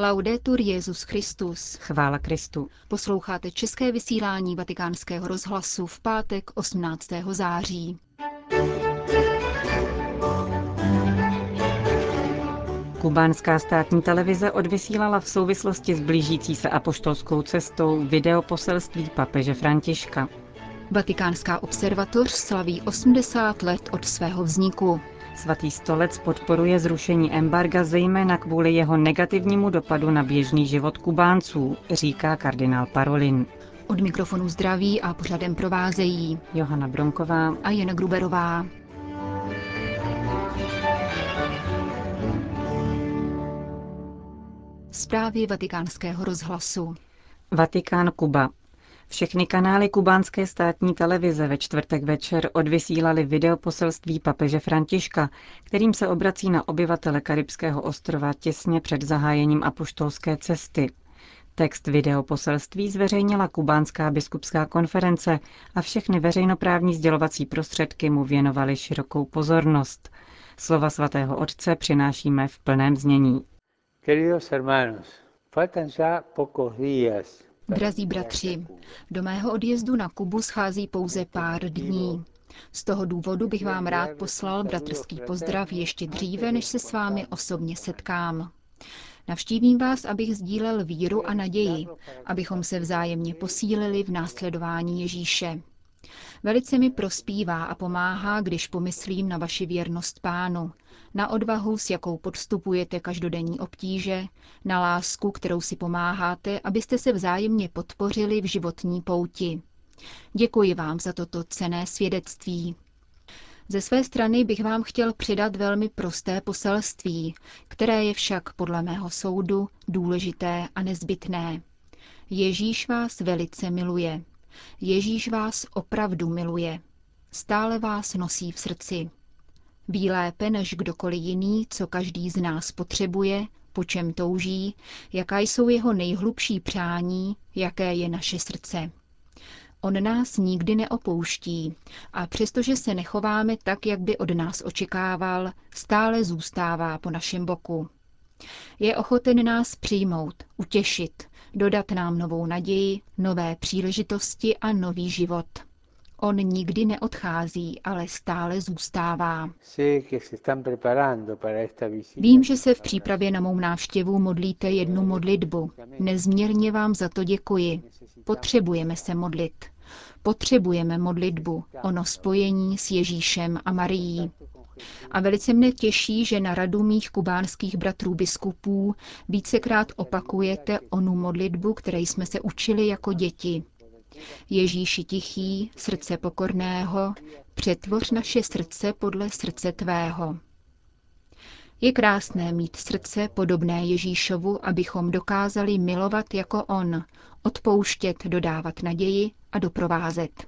Laudetur Jezus Christus. Chvála Kristu. Posloucháte české vysílání Vatikánského rozhlasu v pátek 18. září. Kubánská státní televize odvysílala v souvislosti s blížící se apoštolskou cestou videoposelství papeže Františka. Vatikánská observatoř slaví 80 let od svého vzniku. Svatý stolec podporuje zrušení embarga zejména kvůli jeho negativnímu dopadu na běžný život Kubánců, říká kardinál Parolin. Od mikrofonu zdraví a pořadem provázejí Johana Bronková a Jana Gruberová. Zprávy vatikánského rozhlasu. Vatikán Kuba. Všechny kanály kubánské státní televize ve čtvrtek večer odvysílali videoposelství papeže Františka, kterým se obrací na obyvatele Karibského ostrova těsně před zahájením apoštolské cesty. Text videoposelství zveřejnila kubánská biskupská konference a všechny veřejnoprávní sdělovací prostředky mu věnovaly širokou pozornost. Slova svatého otce přinášíme v plném znění. Queridos hermanos, faltan ya pocos días Drazí bratři, do mého odjezdu na Kubu schází pouze pár dní. Z toho důvodu bych vám rád poslal bratrský pozdrav ještě dříve, než se s vámi osobně setkám. Navštívím vás, abych sdílel víru a naději, abychom se vzájemně posílili v následování Ježíše. Velice mi prospívá a pomáhá, když pomyslím na vaši věrnost pánu, na odvahu, s jakou podstupujete každodenní obtíže, na lásku, kterou si pomáháte, abyste se vzájemně podpořili v životní pouti. Děkuji vám za toto cené svědectví. Ze své strany bych vám chtěl přidat velmi prosté poselství, které je však podle mého soudu důležité a nezbytné. Ježíš vás velice miluje. Ježíš vás opravdu miluje. Stále vás nosí v srdci. Ví lépe než kdokoliv jiný, co každý z nás potřebuje, po čem touží, jaká jsou jeho nejhlubší přání, jaké je naše srdce. On nás nikdy neopouští a přestože se nechováme tak, jak by od nás očekával, stále zůstává po našem boku. Je ochoten nás přijmout, utěšit, dodat nám novou naději, nové příležitosti a nový život. On nikdy neodchází, ale stále zůstává. Vím, že se v přípravě na mou návštěvu modlíte jednu modlitbu. Nezměrně vám za to děkuji. Potřebujeme se modlit. Potřebujeme modlitbu, ono spojení s Ježíšem a Marií. A velice mne těší, že na radu mých kubánských bratrů biskupů vícekrát opakujete onu modlitbu, které jsme se učili jako děti. Ježíši tichý, srdce pokorného, přetvoř naše srdce podle srdce tvého. Je krásné mít srdce podobné Ježíšovu, abychom dokázali milovat jako on, odpouštět, dodávat naději a doprovázet.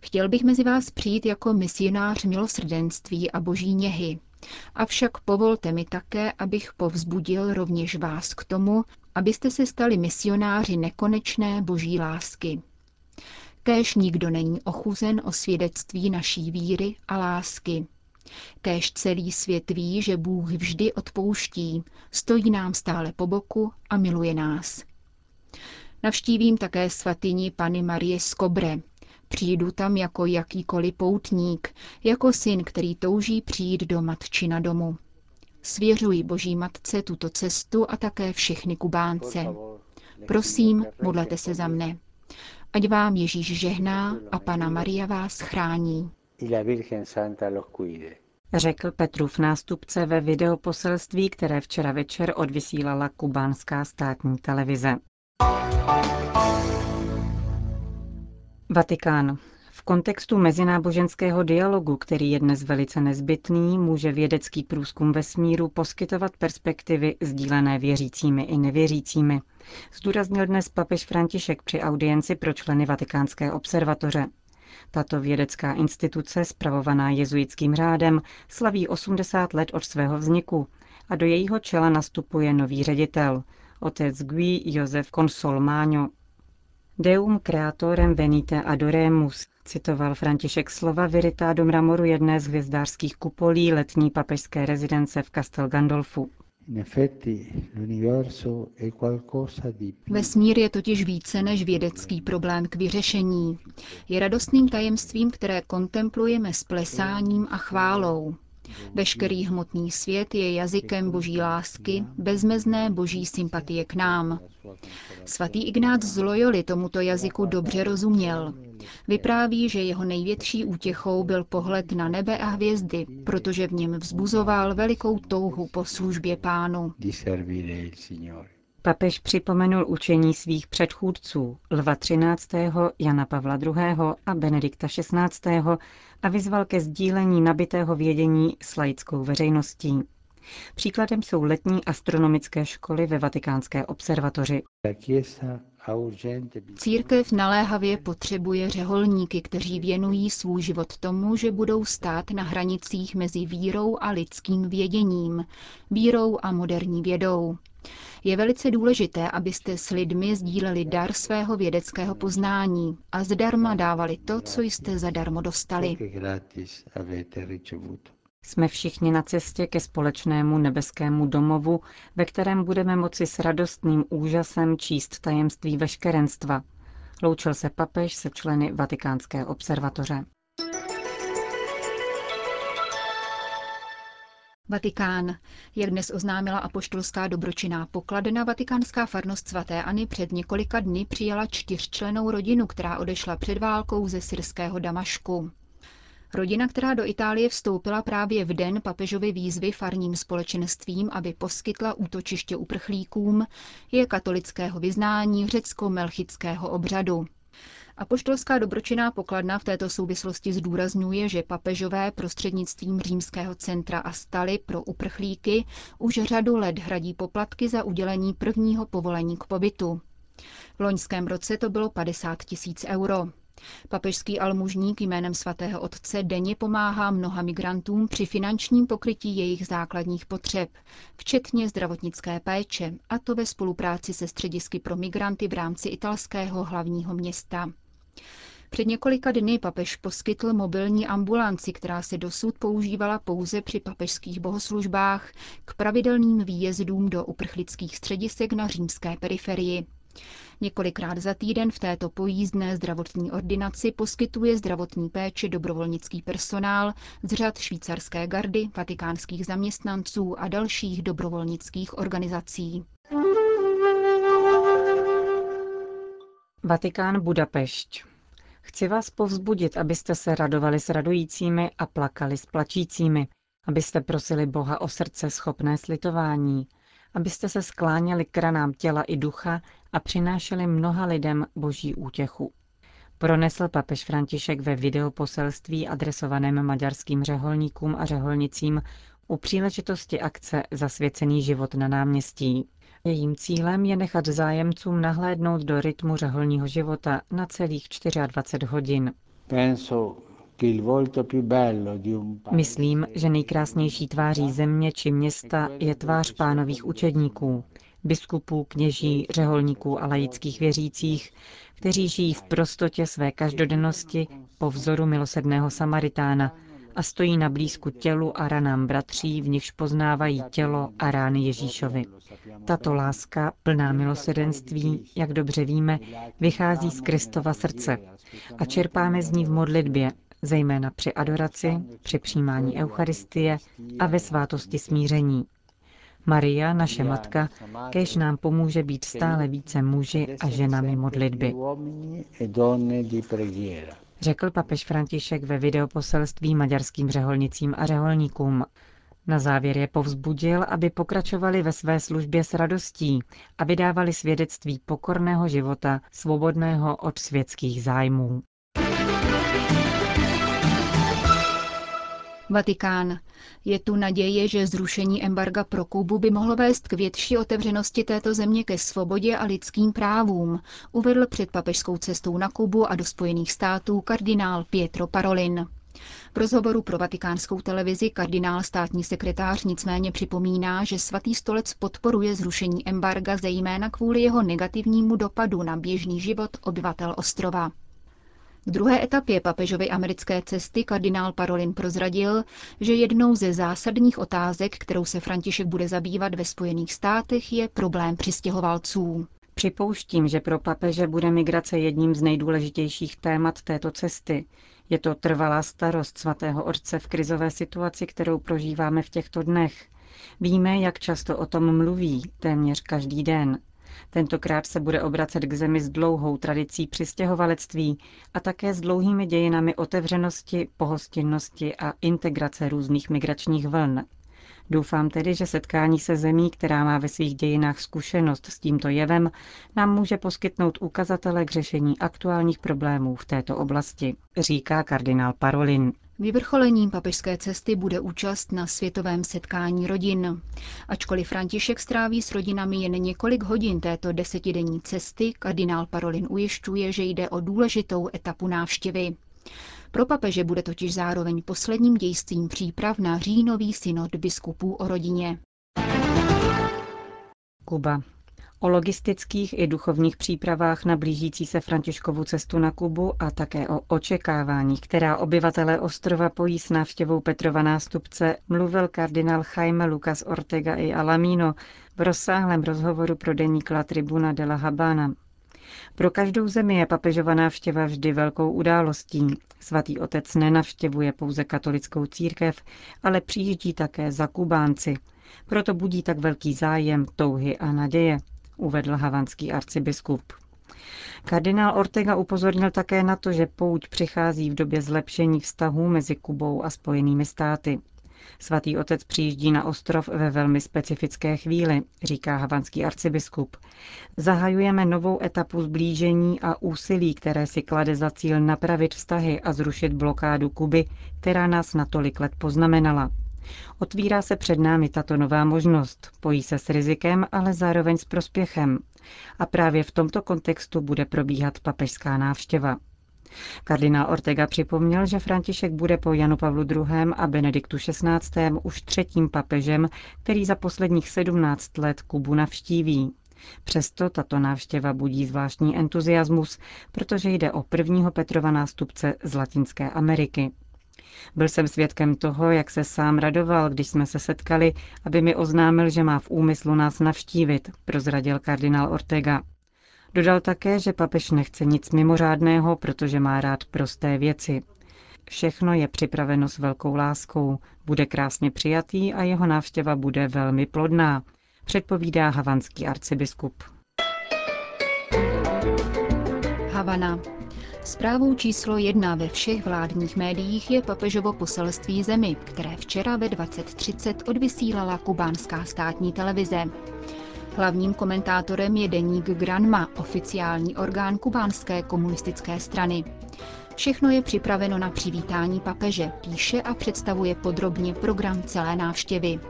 Chtěl bych mezi vás přijít jako misionář milosrdenství a boží něhy. Avšak povolte mi také, abych povzbudil rovněž vás k tomu, abyste se stali misionáři nekonečné boží lásky. Kéž nikdo není ochuzen o svědectví naší víry a lásky. Kéž celý svět ví, že Bůh vždy odpouští, stojí nám stále po boku a miluje nás. Navštívím také svatyni Pany Marie Skobre, Přijdu tam jako jakýkoliv poutník, jako syn, který touží přijít do matčina domu. Svěřuji Boží Matce tuto cestu a také všechny Kubánce. Prosím, modlete se za mne. Ať vám Ježíš žehná a Pana Maria vás chrání. Řekl Petrův nástupce ve videoposelství, které včera večer odvysílala kubánská státní televize. Vatikán. V kontextu mezináboženského dialogu, který je dnes velice nezbytný, může vědecký průzkum vesmíru poskytovat perspektivy sdílené věřícími i nevěřícími. Zdůraznil dnes papež František při audienci pro členy Vatikánské observatoře. Tato vědecká instituce, spravovaná jezuitským řádem, slaví 80 let od svého vzniku a do jejího čela nastupuje nový ředitel, otec Guy Josef Consolmagno. Deum creatorem venite adoremus, citoval František slova Viritá do mramoru jedné z hvězdářských kupolí letní papežské rezidence v Castel Gandolfu. Vesmír je totiž více než vědecký problém k vyřešení. Je radostným tajemstvím, které kontemplujeme s plesáním a chválou. Veškerý hmotný svět je jazykem boží lásky, bezmezné boží sympatie k nám. Svatý Ignác z Loyoli tomuto jazyku dobře rozuměl. Vypráví, že jeho největší útěchou byl pohled na nebe a hvězdy, protože v něm vzbuzoval velikou touhu po službě pánu. Papež připomenul učení svých předchůdců, Lva 13., Jana Pavla II. a Benedikta 16. a vyzval ke sdílení nabitého vědění s laickou veřejností. Příkladem jsou letní astronomické školy ve Vatikánské observatoři. Církev naléhavě potřebuje řeholníky, kteří věnují svůj život tomu, že budou stát na hranicích mezi vírou a lidským věděním, vírou a moderní vědou. Je velice důležité, abyste s lidmi sdíleli dar svého vědeckého poznání a zdarma dávali to, co jste zadarmo dostali. Jsme všichni na cestě ke společnému nebeskému domovu, ve kterém budeme moci s radostným úžasem číst tajemství veškerenstva. Loučil se papež se členy Vatikánské observatoře. Vatikán. Jak dnes oznámila apoštolská dobročinná pokladna, vatikánská farnost svaté Ani před několika dny přijala čtyřčlenou rodinu, která odešla před válkou ze syrského Damašku. Rodina, která do Itálie vstoupila právě v den papežovy výzvy farním společenstvím, aby poskytla útočiště uprchlíkům, je katolického vyznání řecko-melchického obřadu. Apoštolská dobročinná pokladna v této souvislosti zdůrazňuje, že papežové prostřednictvím římského centra a staly pro uprchlíky už řadu let hradí poplatky za udělení prvního povolení k pobytu. V loňském roce to bylo 50 tisíc euro. Papežský almužník jménem svatého otce denně pomáhá mnoha migrantům při finančním pokrytí jejich základních potřeb, včetně zdravotnické péče, a to ve spolupráci se středisky pro migranty v rámci italského hlavního města. Před několika dny papež poskytl mobilní ambulanci, která se dosud používala pouze při papežských bohoslužbách, k pravidelným výjezdům do uprchlických středisek na římské periferii. Několikrát za týden v této pojízdné zdravotní ordinaci poskytuje zdravotní péči dobrovolnický personál z řad švýcarské gardy, vatikánských zaměstnanců a dalších dobrovolnických organizací. Vatikán Budapešť. Chci vás povzbudit, abyste se radovali s radujícími a plakali s plačícími, abyste prosili Boha o srdce schopné slitování, abyste se skláněli k ranám těla i ducha a přinášeli mnoha lidem boží útěchu. Pronesl papež František ve videoposelství adresovaném maďarským řeholníkům a řeholnicím u příležitosti akce Zasvěcený život na náměstí. Jejím cílem je nechat zájemcům nahlédnout do rytmu řeholního života na celých 24 hodin. Myslím, že nejkrásnější tváří země či města je tvář pánových učedníků, biskupů, kněží, řeholníků a laických věřících, kteří žijí v prostotě své každodennosti po vzoru milosedného Samaritána a stojí na blízku tělu a ranám bratří, v nichž poznávají tělo a rány Ježíšovi. Tato láska, plná milosedenství, jak dobře víme, vychází z Kristova srdce a čerpáme z ní v modlitbě, zejména při adoraci, při přijímání Eucharistie a ve svátosti smíření. Maria, naše matka, kež nám pomůže být stále více muži a ženami modlitby. Řekl papež František ve videoposelství maďarským řeholnicím a řeholníkům. Na závěr je povzbudil, aby pokračovali ve své službě s radostí a vydávali svědectví pokorného života, svobodného od světských zájmů. Vatikán. Je tu naděje, že zrušení embarga pro Kubu by mohlo vést k větší otevřenosti této země ke svobodě a lidským právům, uvedl před papežskou cestou na Kubu a do Spojených států kardinál Pietro Parolin. V rozhovoru pro vatikánskou televizi kardinál státní sekretář nicméně připomíná, že svatý stolec podporuje zrušení embarga zejména kvůli jeho negativnímu dopadu na běžný život obyvatel ostrova. V druhé etapě papežovy americké cesty kardinál Parolin prozradil, že jednou ze zásadních otázek, kterou se František bude zabývat ve Spojených státech, je problém přistěhovalců. Připouštím, že pro papeže bude migrace jedním z nejdůležitějších témat této cesty. Je to trvalá starost svatého otce v krizové situaci, kterou prožíváme v těchto dnech. Víme, jak často o tom mluví, téměř každý den. Tentokrát se bude obracet k zemi s dlouhou tradicí přistěhovalectví a také s dlouhými dějinami otevřenosti, pohostinnosti a integrace různých migračních vln. Doufám tedy, že setkání se zemí, která má ve svých dějinách zkušenost s tímto jevem, nám může poskytnout ukazatele k řešení aktuálních problémů v této oblasti, říká kardinál Parolin. Vyvrcholením papežské cesty bude účast na světovém setkání rodin. Ačkoliv František stráví s rodinami jen několik hodin této desetidenní cesty, kardinál Parolin ujišťuje, že jde o důležitou etapu návštěvy. Pro papeže bude totiž zároveň posledním dějstvím příprav na říjnový synod biskupů o rodině. Kuba. O logistických i duchovních přípravách na blížící se Františkovu cestu na Kubu a také o očekávání, která obyvatelé ostrova pojí s návštěvou Petrova nástupce, mluvil kardinál Jaime Lucas Ortega i Alamino v rozsáhlém rozhovoru pro deník La Tribuna de la Habana. Pro každou zemi je papežova návštěva vždy velkou událostí. Svatý otec nenavštěvuje pouze katolickou církev, ale přijíždí také za Kubánci. Proto budí tak velký zájem, touhy a naděje, uvedl havanský arcibiskup. Kardinál Ortega upozornil také na to, že pouť přichází v době zlepšení vztahů mezi Kubou a Spojenými státy. Svatý otec přijíždí na ostrov ve velmi specifické chvíli, říká havanský arcibiskup. Zahajujeme novou etapu zblížení a úsilí, které si klade za cíl napravit vztahy a zrušit blokádu Kuby, která nás na tolik let poznamenala. Otvírá se před námi tato nová možnost, pojí se s rizikem, ale zároveň s prospěchem. A právě v tomto kontextu bude probíhat papežská návštěva. Kardinál Ortega připomněl, že František bude po Janu Pavlu II. a Benediktu XVI. už třetím papežem, který za posledních 17 let Kubu navštíví. Přesto tato návštěva budí zvláštní entuziasmus, protože jde o prvního Petrova nástupce z Latinské Ameriky. Byl jsem svědkem toho, jak se sám radoval, když jsme se setkali, aby mi oznámil, že má v úmyslu nás navštívit, prozradil kardinál Ortega. Dodal také, že papež nechce nic mimořádného, protože má rád prosté věci. Všechno je připraveno s velkou láskou, bude krásně přijatý a jeho návštěva bude velmi plodná, předpovídá havanský arcibiskup. Havana. Zprávou číslo jedna ve všech vládních médiích je papežovo poselství zemi, které včera ve 20.30 odvysílala kubánská státní televize. Hlavním komentátorem je deník Granma, oficiální orgán kubánské komunistické strany. Všechno je připraveno na přivítání papeže, píše a představuje podrobně program celé návštěvy.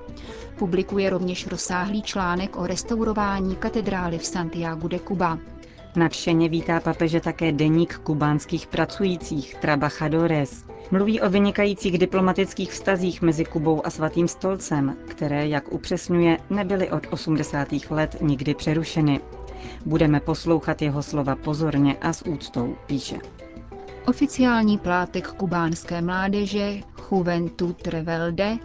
Publikuje rovněž rozsáhlý článek o restaurování katedrály v Santiago de Cuba. Nadšeně vítá papeže také deník kubánských pracujících Trabajadores. Mluví o vynikajících diplomatických vztazích mezi Kubou a Svatým stolcem, které, jak upřesňuje, nebyly od 80. let nikdy přerušeny. Budeme poslouchat jeho slova pozorně a s úctou, píše. Oficiální plátek kubánské mládeže Juventud Rebelde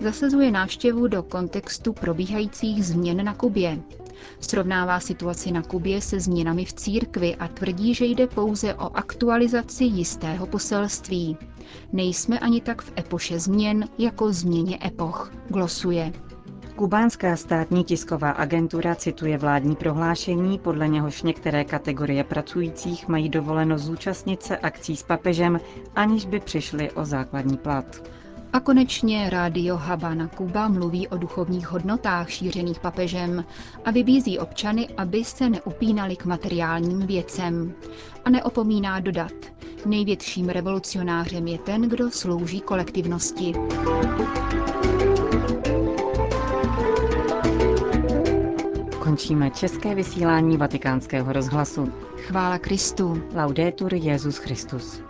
zasazuje návštěvu do kontextu probíhajících změn na Kubě. Srovnává situaci na Kubě se změnami v církvi a tvrdí, že jde pouze o aktualizaci jistého poselství. Nejsme ani tak v epoše změn jako změně epoch, glosuje. Kubánská státní tisková agentura cituje vládní prohlášení, podle něhož některé kategorie pracujících mají dovoleno zúčastnit se akcí s papežem, aniž by přišli o základní plat. A konečně rádio Habana Kuba mluví o duchovních hodnotách šířených papežem a vybízí občany, aby se neupínali k materiálním věcem. A neopomíná dodat, největším revolucionářem je ten, kdo slouží kolektivnosti. Končíme české vysílání vatikánského rozhlasu. Chvála Kristu. Laudetur Jezus Christus.